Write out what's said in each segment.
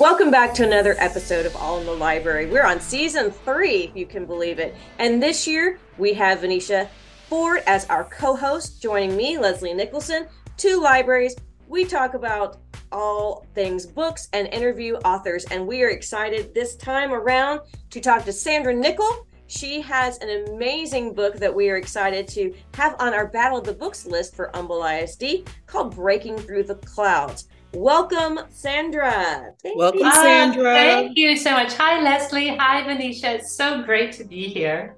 Welcome back to another episode of All in the Library. We're on season three, if you can believe it. And this year we have Venetia Ford as our co host, joining me, Leslie Nicholson, two libraries. We talk about all things books and interview authors. And we are excited this time around to talk to Sandra Nickel. She has an amazing book that we are excited to have on our Battle of the Books list for Humble ISD called Breaking Through the Clouds. Welcome, Sandra. Thank Welcome, you. Sandra. Uh, thank you so much. Hi, Leslie. Hi, Venetia. It's so great to be here.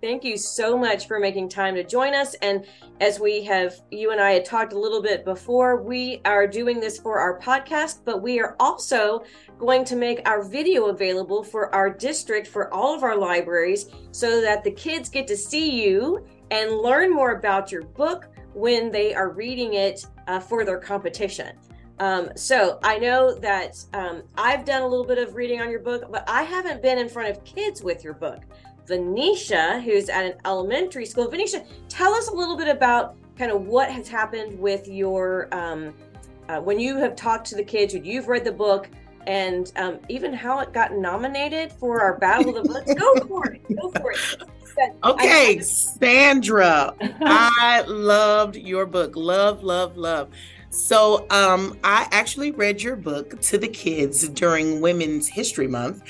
Thank you so much for making time to join us. And as we have, you and I had talked a little bit before, we are doing this for our podcast, but we are also going to make our video available for our district, for all of our libraries, so that the kids get to see you and learn more about your book when they are reading it uh, for their competition. Um, so I know that um, I've done a little bit of reading on your book, but I haven't been in front of kids with your book. Venetia, who's at an elementary school. Venetia, tell us a little bit about kind of what has happened with your um, uh, when you have talked to the kids, when you've read the book, and um, even how it got nominated for our Battle of the Books. Go for it. Go for it. Okay, Sandra, I loved your book. Love, love, love. So um, I actually read your book to the kids during Women's History Month.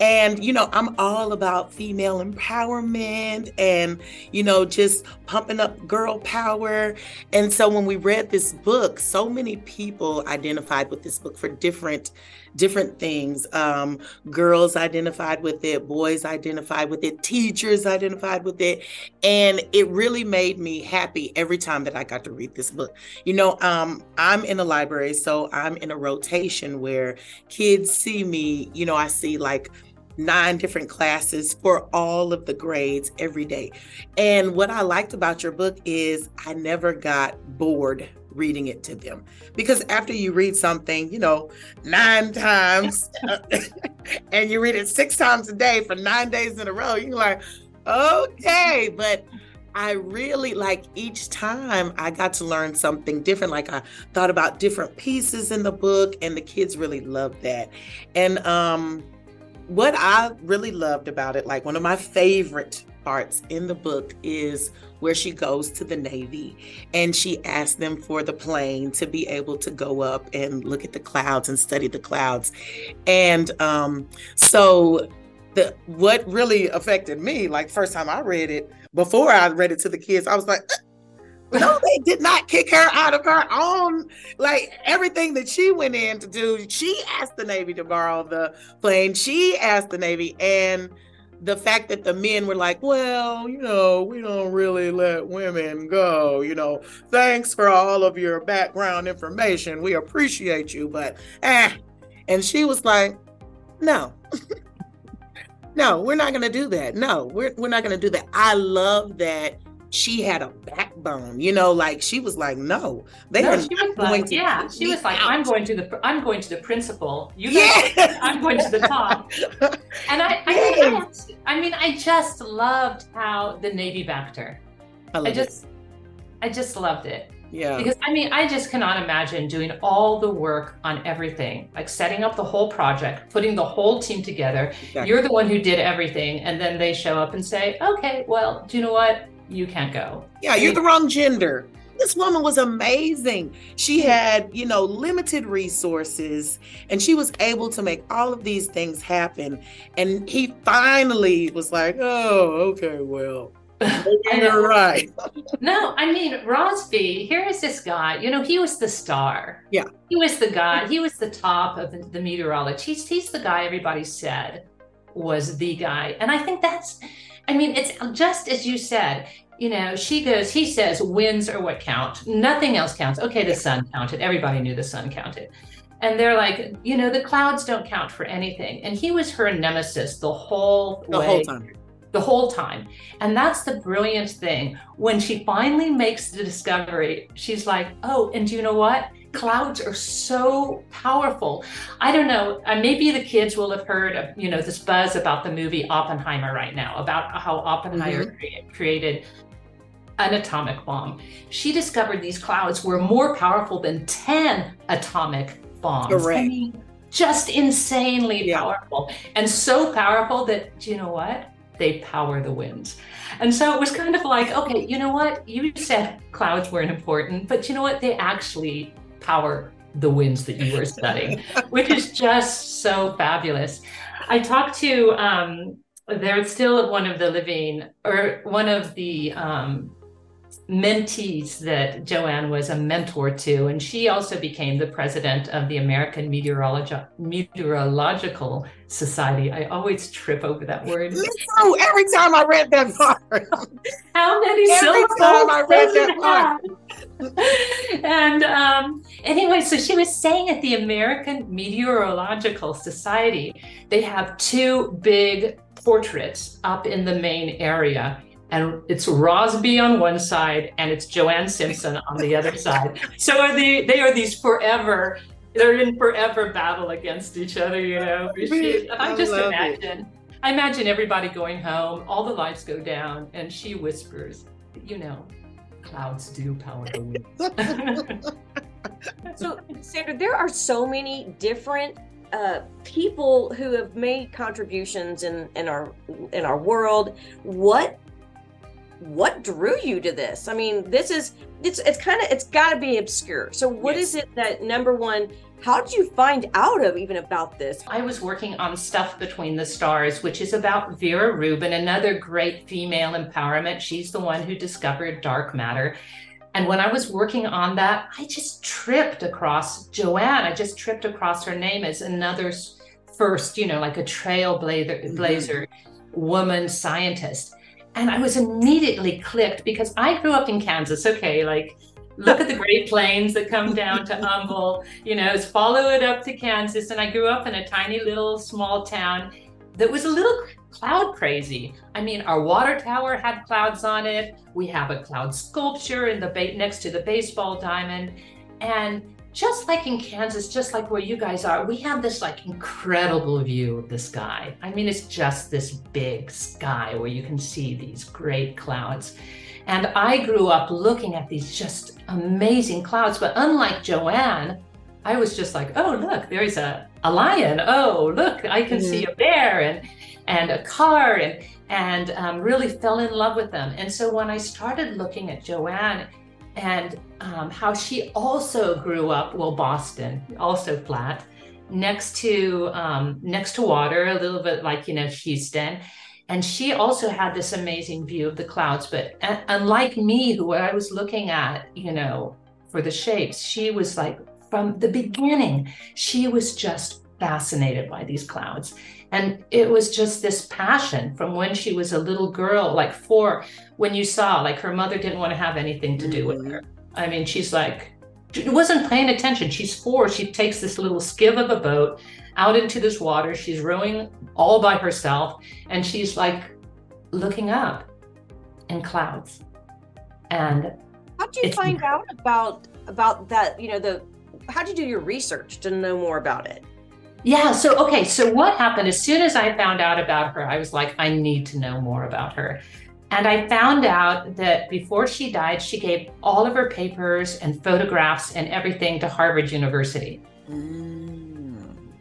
And, you know, I'm all about female empowerment and, you know, just pumping up girl power. And so when we read this book, so many people identified with this book for different different things. Um, girls identified with it, boys identified with it, teachers identified with it. And it really made me happy every time that I got to read this book. You know, um, I'm in a library, so I'm in a rotation where kids see me, you know, I see like nine different classes for all of the grades every day. And what I liked about your book is I never got bored reading it to them. Because after you read something, you know, nine times and you read it six times a day for nine days in a row, you're like, okay. But I really like each time I got to learn something different. Like I thought about different pieces in the book, and the kids really loved that. And um, what I really loved about it, like one of my favorite parts in the book is where she goes to the Navy and she asks them for the plane to be able to go up and look at the clouds and study the clouds. And um, so the what really affected me, like first time I read it, before I read it to the kids, I was like, no, they did not kick her out of her own. Like everything that she went in to do, she asked the Navy to borrow the plane. She asked the Navy, and the fact that the men were like, well, you know, we don't really let women go, you know, thanks for all of your background information. We appreciate you, but eh. And she was like, no. no, we're not going to do that. No, we're, we're not going to do that. I love that she had a backbone, you know, like she was like, no, they no, are she was going like, to yeah, she was like, out. I'm going to the, I'm going to the principal. You guys, yes. I'm going to the top. and I, I, yes. I, I, mean, I just loved how the Navy backed her. I, I just, it. I just loved it. Yeah. Because I mean, I just cannot imagine doing all the work on everything, like setting up the whole project, putting the whole team together. Exactly. You're the one who did everything. And then they show up and say, okay, well, do you know what? You can't go. Yeah, you're the wrong gender. This woman was amazing. She mm-hmm. had, you know, limited resources and she was able to make all of these things happen. And he finally was like, oh, okay, well, you're right. no, I mean, Rossby, here is this guy, you know, he was the star. Yeah. He was the guy, he was the top of the, the meteorologist. He's, he's the guy everybody said was the guy. And I think that's, I mean, it's just as you said, you know, she goes, he says, wins are what count. Nothing else counts. Okay, the sun counted. Everybody knew the sun counted. And they're like, you know, the clouds don't count for anything. And he was her nemesis the whole the way. whole time. The whole time. And that's the brilliant thing. When she finally makes the discovery, she's like, oh, and do you know what? Clouds are so powerful. I don't know. Uh, maybe the kids will have heard of, you know, this buzz about the movie Oppenheimer right now, about how Oppenheimer mm-hmm. cre- created an atomic bomb. She discovered these clouds were more powerful than 10 atomic bombs. Correct. I mean, just insanely Yeah. powerful and so powerful that do you know what they power the winds and so it was kind of like okay you know what you said clouds weren't important but you know what they actually power the winds that you were studying which is just so fabulous i talked to um there's still one of the living or one of the um mentees that Joanne was a mentor to, and she also became the president of the American Meteorologi- Meteorological Society. I always trip over that word. Every time I read that part. How many Every syllables time I read that part. And um, anyway, so she was saying at the American Meteorological Society, they have two big portraits up in the main area. And it's Rossby on one side and it's Joanne Simpson on the other side. So are the, they are these forever, they're in forever battle against each other, you know. She- I I just love it. imagine, I imagine everybody going home, all the lights go down, and she whispers, you know, clouds do power the winds. So, Sandra, there are so many different uh, people who have made contributions in, in our in our world. What what drew you to this? I mean, this is it's it's kind of it's got to be obscure. So, what is it that number one? How did you find out of even about this? I was working on Stuff Between the Stars, which is about Vera Rubin, another great female empowerment. She's the one who discovered dark matter. And when I was working on that, I just tripped across Joanne. I just tripped across her name as another first, you know, like a trailblazer mm-hmm. blazer, woman scientist. And I was immediately clicked because I grew up in Kansas. Okay, like look at the Great Plains that come down to Humble, you know, follow it up to Kansas. And I grew up in a tiny little small town that was a little cloud crazy. I mean, our water tower had clouds on it. We have a cloud sculpture in the ba- next to the baseball diamond. And just like in Kansas, just like where you guys are, we have this like incredible view of the sky. I mean, it's just this big sky where you can see these great clouds. And I grew up looking at these just amazing clouds. But unlike Joanne, I was just like, oh, look, there's a, a lion. Oh, look, I can see a bear and, and a car and, and um, really fell in love with them. And so when I started looking at Joanne and um, how she also grew up, well, Boston, also flat, next to um, next to water, a little bit like you know Houston, and she also had this amazing view of the clouds. But unlike me, who I was looking at, you know, for the shapes, she was like from the beginning, she was just fascinated by these clouds. And it was just this passion from when she was a little girl, like four, when you saw like her mother didn't want to have anything to do with mm-hmm. her. I mean, she's like, she wasn't paying attention. She's four. She takes this little skiff of a boat out into this water. She's rowing all by herself, and she's like looking up in clouds. And How did you find out about about that? You know, the how did you do your research to know more about it? yeah, so okay, so what happened as soon as I found out about her, I was like, I need to know more about her. And I found out that before she died, she gave all of her papers and photographs and everything to Harvard University. Mm.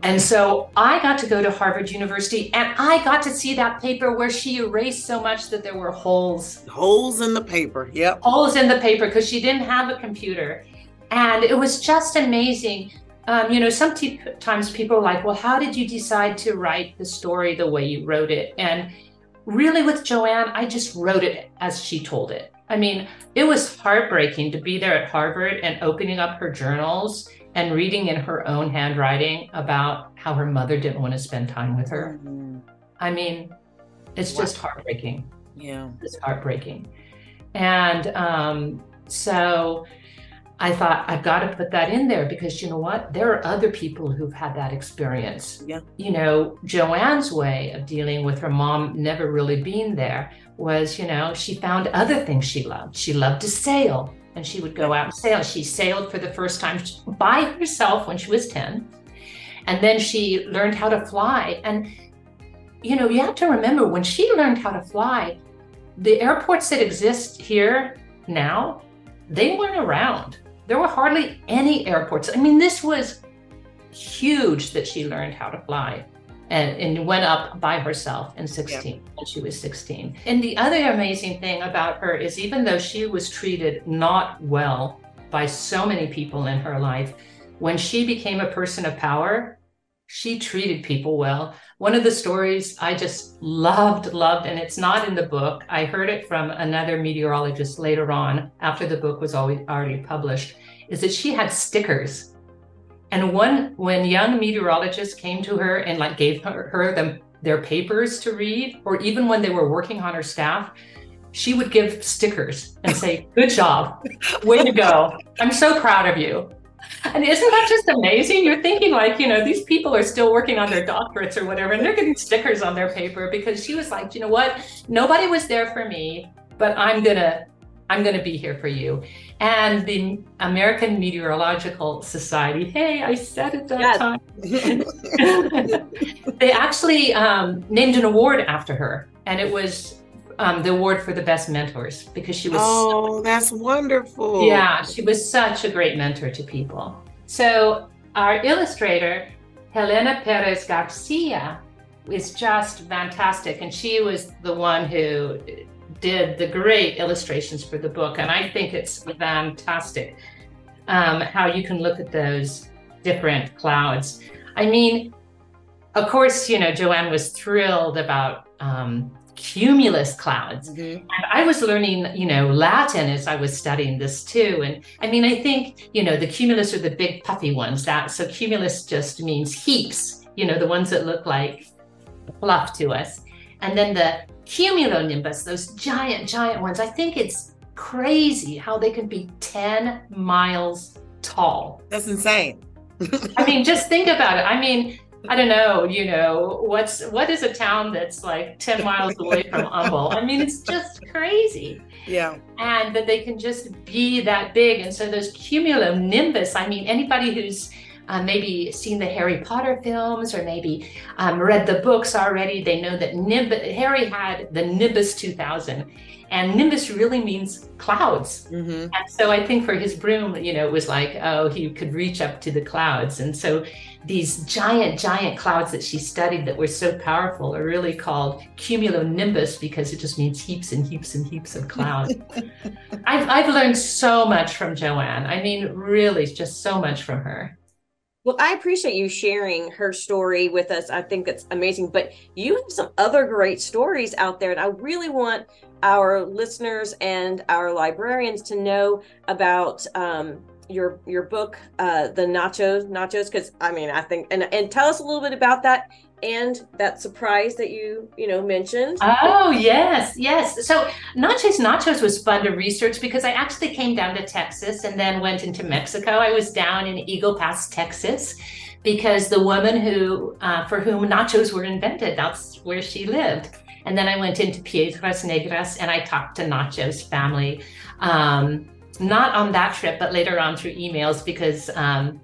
And so I got to go to Harvard University and I got to see that paper where she erased so much that there were holes, Holes in the paper. Yep. holes in the paper because she didn't have a computer. And it was just amazing. Um, you know, sometimes people are like, well, how did you decide to write the story the way you wrote it? And really, with Joanne, I just wrote it as she told it. I mean, it was heartbreaking to be there at Harvard and opening up her journals and reading in her own handwriting about how her mother didn't want to spend time with her. Mhm. I mean, it's Wow. just heartbreaking. Yeah. It's heartbreaking. And um, so I thought, I've got to put that in there because you know what? There are other people who've had that experience. Yeah. You know, Joanne's way of dealing with her mom never really being there was, you know, she found other things she loved. She loved to sail and she would go out and sail. She sailed for the first time by herself when she was 10. And then she learned how to fly. And, you know, you have to remember when she learned how to fly, the airports that exist here now, they weren't around. There were hardly any airports. I mean, this was huge that she learned how to fly and, and went up by herself in 16 yeah. when she was 16. And the other amazing thing about her is even though she was treated not well by so many people in her life, when she became a person of power, she treated people well. One of the stories I just loved, loved, and it's not in the book. I heard it from another meteorologist later on after the book was already published, is that she had stickers and one, when young meteorologists came to her and like gave her, her them their papers to read, or even when they were working on her staff, she would give stickers and say, Good job. Way to go. I'm so proud of you. And isn't that just amazing? You're thinking like, you know, these people are still working on their doctorates or whatever, and they're getting stickers on their paper because she was like, you know what? Nobody was there for me, but I'm gonna I'm going to be here for you. And the American Meteorological Society, hey, I said it that yes. time. they actually um, named an award after her, and it was um, the award for the best mentors because she was. Oh, that's wonderful. Yeah, she was such a great mentor to people. So, our illustrator, Helena Perez Garcia, is just fantastic. And she was the one who did the great illustrations for the book. And I think it's fantastic um, how you can look at those different clouds. I mean, of course, you know, Joanne was thrilled about um, cumulus clouds. Mm-hmm. And I was learning, you know, Latin as I was studying this too. And I mean, I think, you know, the cumulus are the big puffy ones. That so cumulus just means heaps, you know, the ones that look like fluff to us. And then the cumulonimbus, those giant, giant ones, I think it's crazy how they can be 10 miles tall. That's insane. I mean, just think about it. I mean, I don't know, you know, what's what is a town that's like 10 miles away from Humble? I mean, it's just crazy. Yeah. And that they can just be that big. And so those cumulonimbus, I mean, anybody who's uh, maybe seen the Harry Potter films or maybe um, read the books already, they know that Harry had the Nimbus 2000. And Nimbus really means clouds. Mm-hmm. And so I think for his broom, you know, it was like, oh, he could reach up to the clouds. And so these giant, giant clouds that she studied that were so powerful are really called cumulonimbus because it just means heaps and heaps and heaps of clouds. I've, I've learned so much from Joanne. I mean, really, just so much from her. Well, I appreciate you sharing her story with us. I think it's amazing. But you have some other great stories out there. And I really want our listeners and our librarians to know about um, your your book, uh, the nachos, nachos, because I mean, I think and and tell us a little bit about that and that surprise that you you know mentioned. Oh yes yes. So nachos nachos was fun to research because i actually came down to texas and then went into mexico. I was down in eagle pass texas because the woman who uh, for whom nachos were invented that's where she lived. And then i went into piedras negras and i talked to nachos family um, not on that trip but later on through emails because um,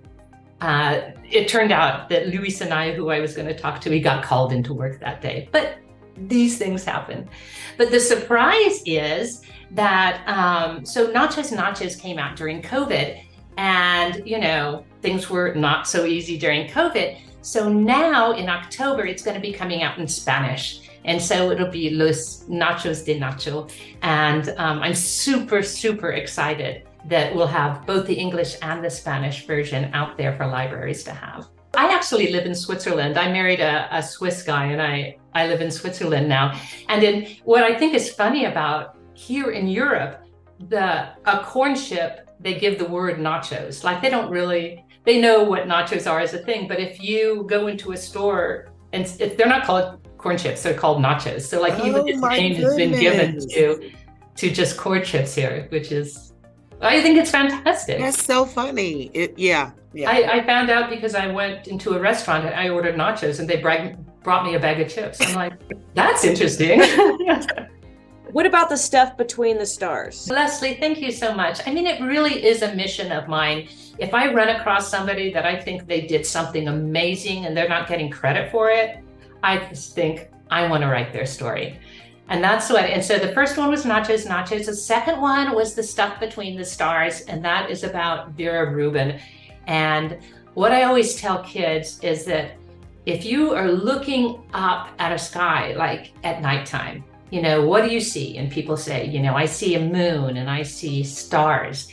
uh, it turned out that Luis and I, who I was going to talk to, he got called into work that day. But these things happen. But the surprise is that um, so Nachos Nachos came out during COVID, and you know things were not so easy during COVID. So now in October, it's going to be coming out in Spanish. And so it'll be Los Nachos de Nacho. And um, I'm super, super excited that will have both the English and the Spanish version out there for libraries to have. I actually live in Switzerland. I married a, a Swiss guy and I, I live in Switzerland now. And in, what I think is funny about here in Europe, the a corn chip, they give the word nachos. Like they don't really, they know what nachos are as a thing. But if you go into a store and if they're not called corn chips, they're called nachos. So like oh even its name goodness. has been given to to just corn chips here, which is I think it's fantastic. That's so funny. It, yeah. Yeah. I, I, found out because I went into a restaurant and I ordered nachos and they brought me a bag of chips. I'm like, that's interesting. what about the stuff between the stars? Leslie, thank you so much. I mean, it really is a mission of mine. If I run across somebody that I think they did something amazing and they're not getting credit for it, I just think I want to write their story. And that's what, and so the first one was Nachos Nachos. The second one was The Stuff Between the Stars, and that is about Vera Rubin. And what I always tell kids is that if you are looking up at a sky, like at nighttime, you know, what do you see? And people say, you know, I see a moon and I see stars.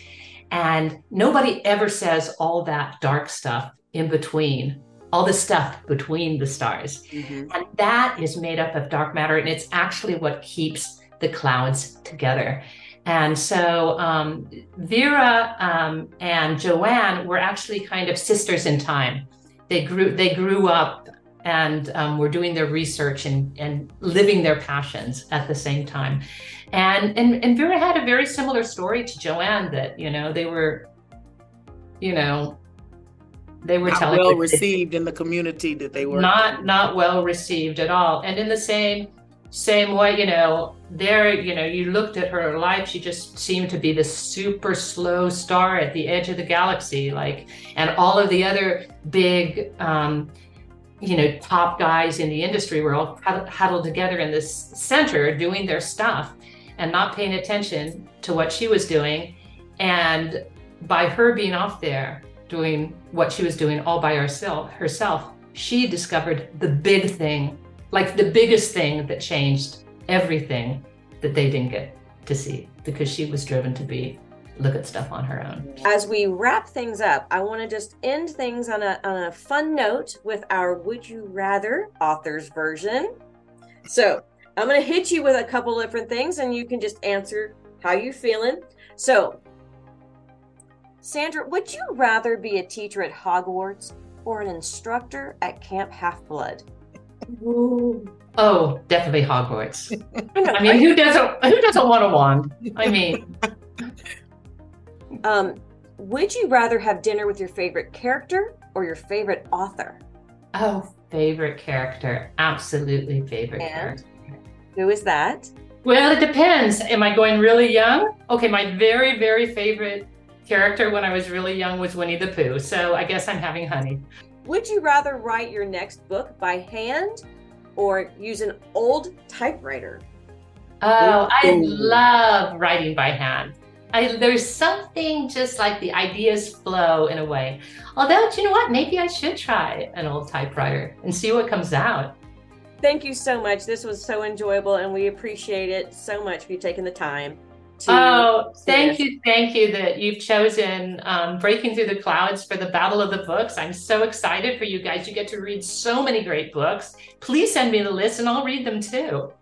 And nobody ever says all that dark stuff in between, all the stuff between the stars. Mm-hmm. And that is made up of dark matter. And it's actually what keeps the clouds together. And so um, Vera um, and Joanne were actually kind of sisters in time. They grew they grew up and um, were doing their research and, and living their passions at the same time. And, and and Vera had a very similar story to Joanne that you know they were, you know, they were not well received in the community that they were not not well received at all. And in the same same way, you know, there, you know, you looked at her life, she just seemed to be this super slow star at the edge of the galaxy, like, and all of the other big, um, you know, top guys in the industry were all huddled together in this center doing their stuff and not paying attention to what she was doing. And by her being off there doing what she was doing all by herself, herself, she discovered the big thing like the biggest thing that changed everything that they didn't get to see because she was driven to be look at stuff on her own. As we wrap things up, I want to just end things on a, on a fun note with our Would You Rather author's version. So I'm going to hit you with a couple different things and you can just answer how you feeling. So, Sandra, would you rather be a teacher at Hogwarts or an instructor at Camp Half Blood? Oh, definitely Hogwarts. I mean, who doesn't who doesn't want a wand? I mean, um, would you rather have dinner with your favorite character or your favorite author? Oh, favorite character. Absolutely favorite and character. Who is that? Well, it depends. Am I going really young? Okay, my very, very favorite character when I was really young was Winnie the Pooh. So I guess I'm having honey. Would you rather write your next book by hand or use an old typewriter? Oh, I love writing by hand. I, there's something just like the ideas flow in a way. Although, you know what? Maybe I should try an old typewriter and see what comes out. Thank you so much. This was so enjoyable, and we appreciate it so much for you taking the time oh thank you thank you that you've chosen um, breaking through the clouds for the battle of the books. I'm so excited for you guys. You get to read so many great books. Please send me the list and i'll read them too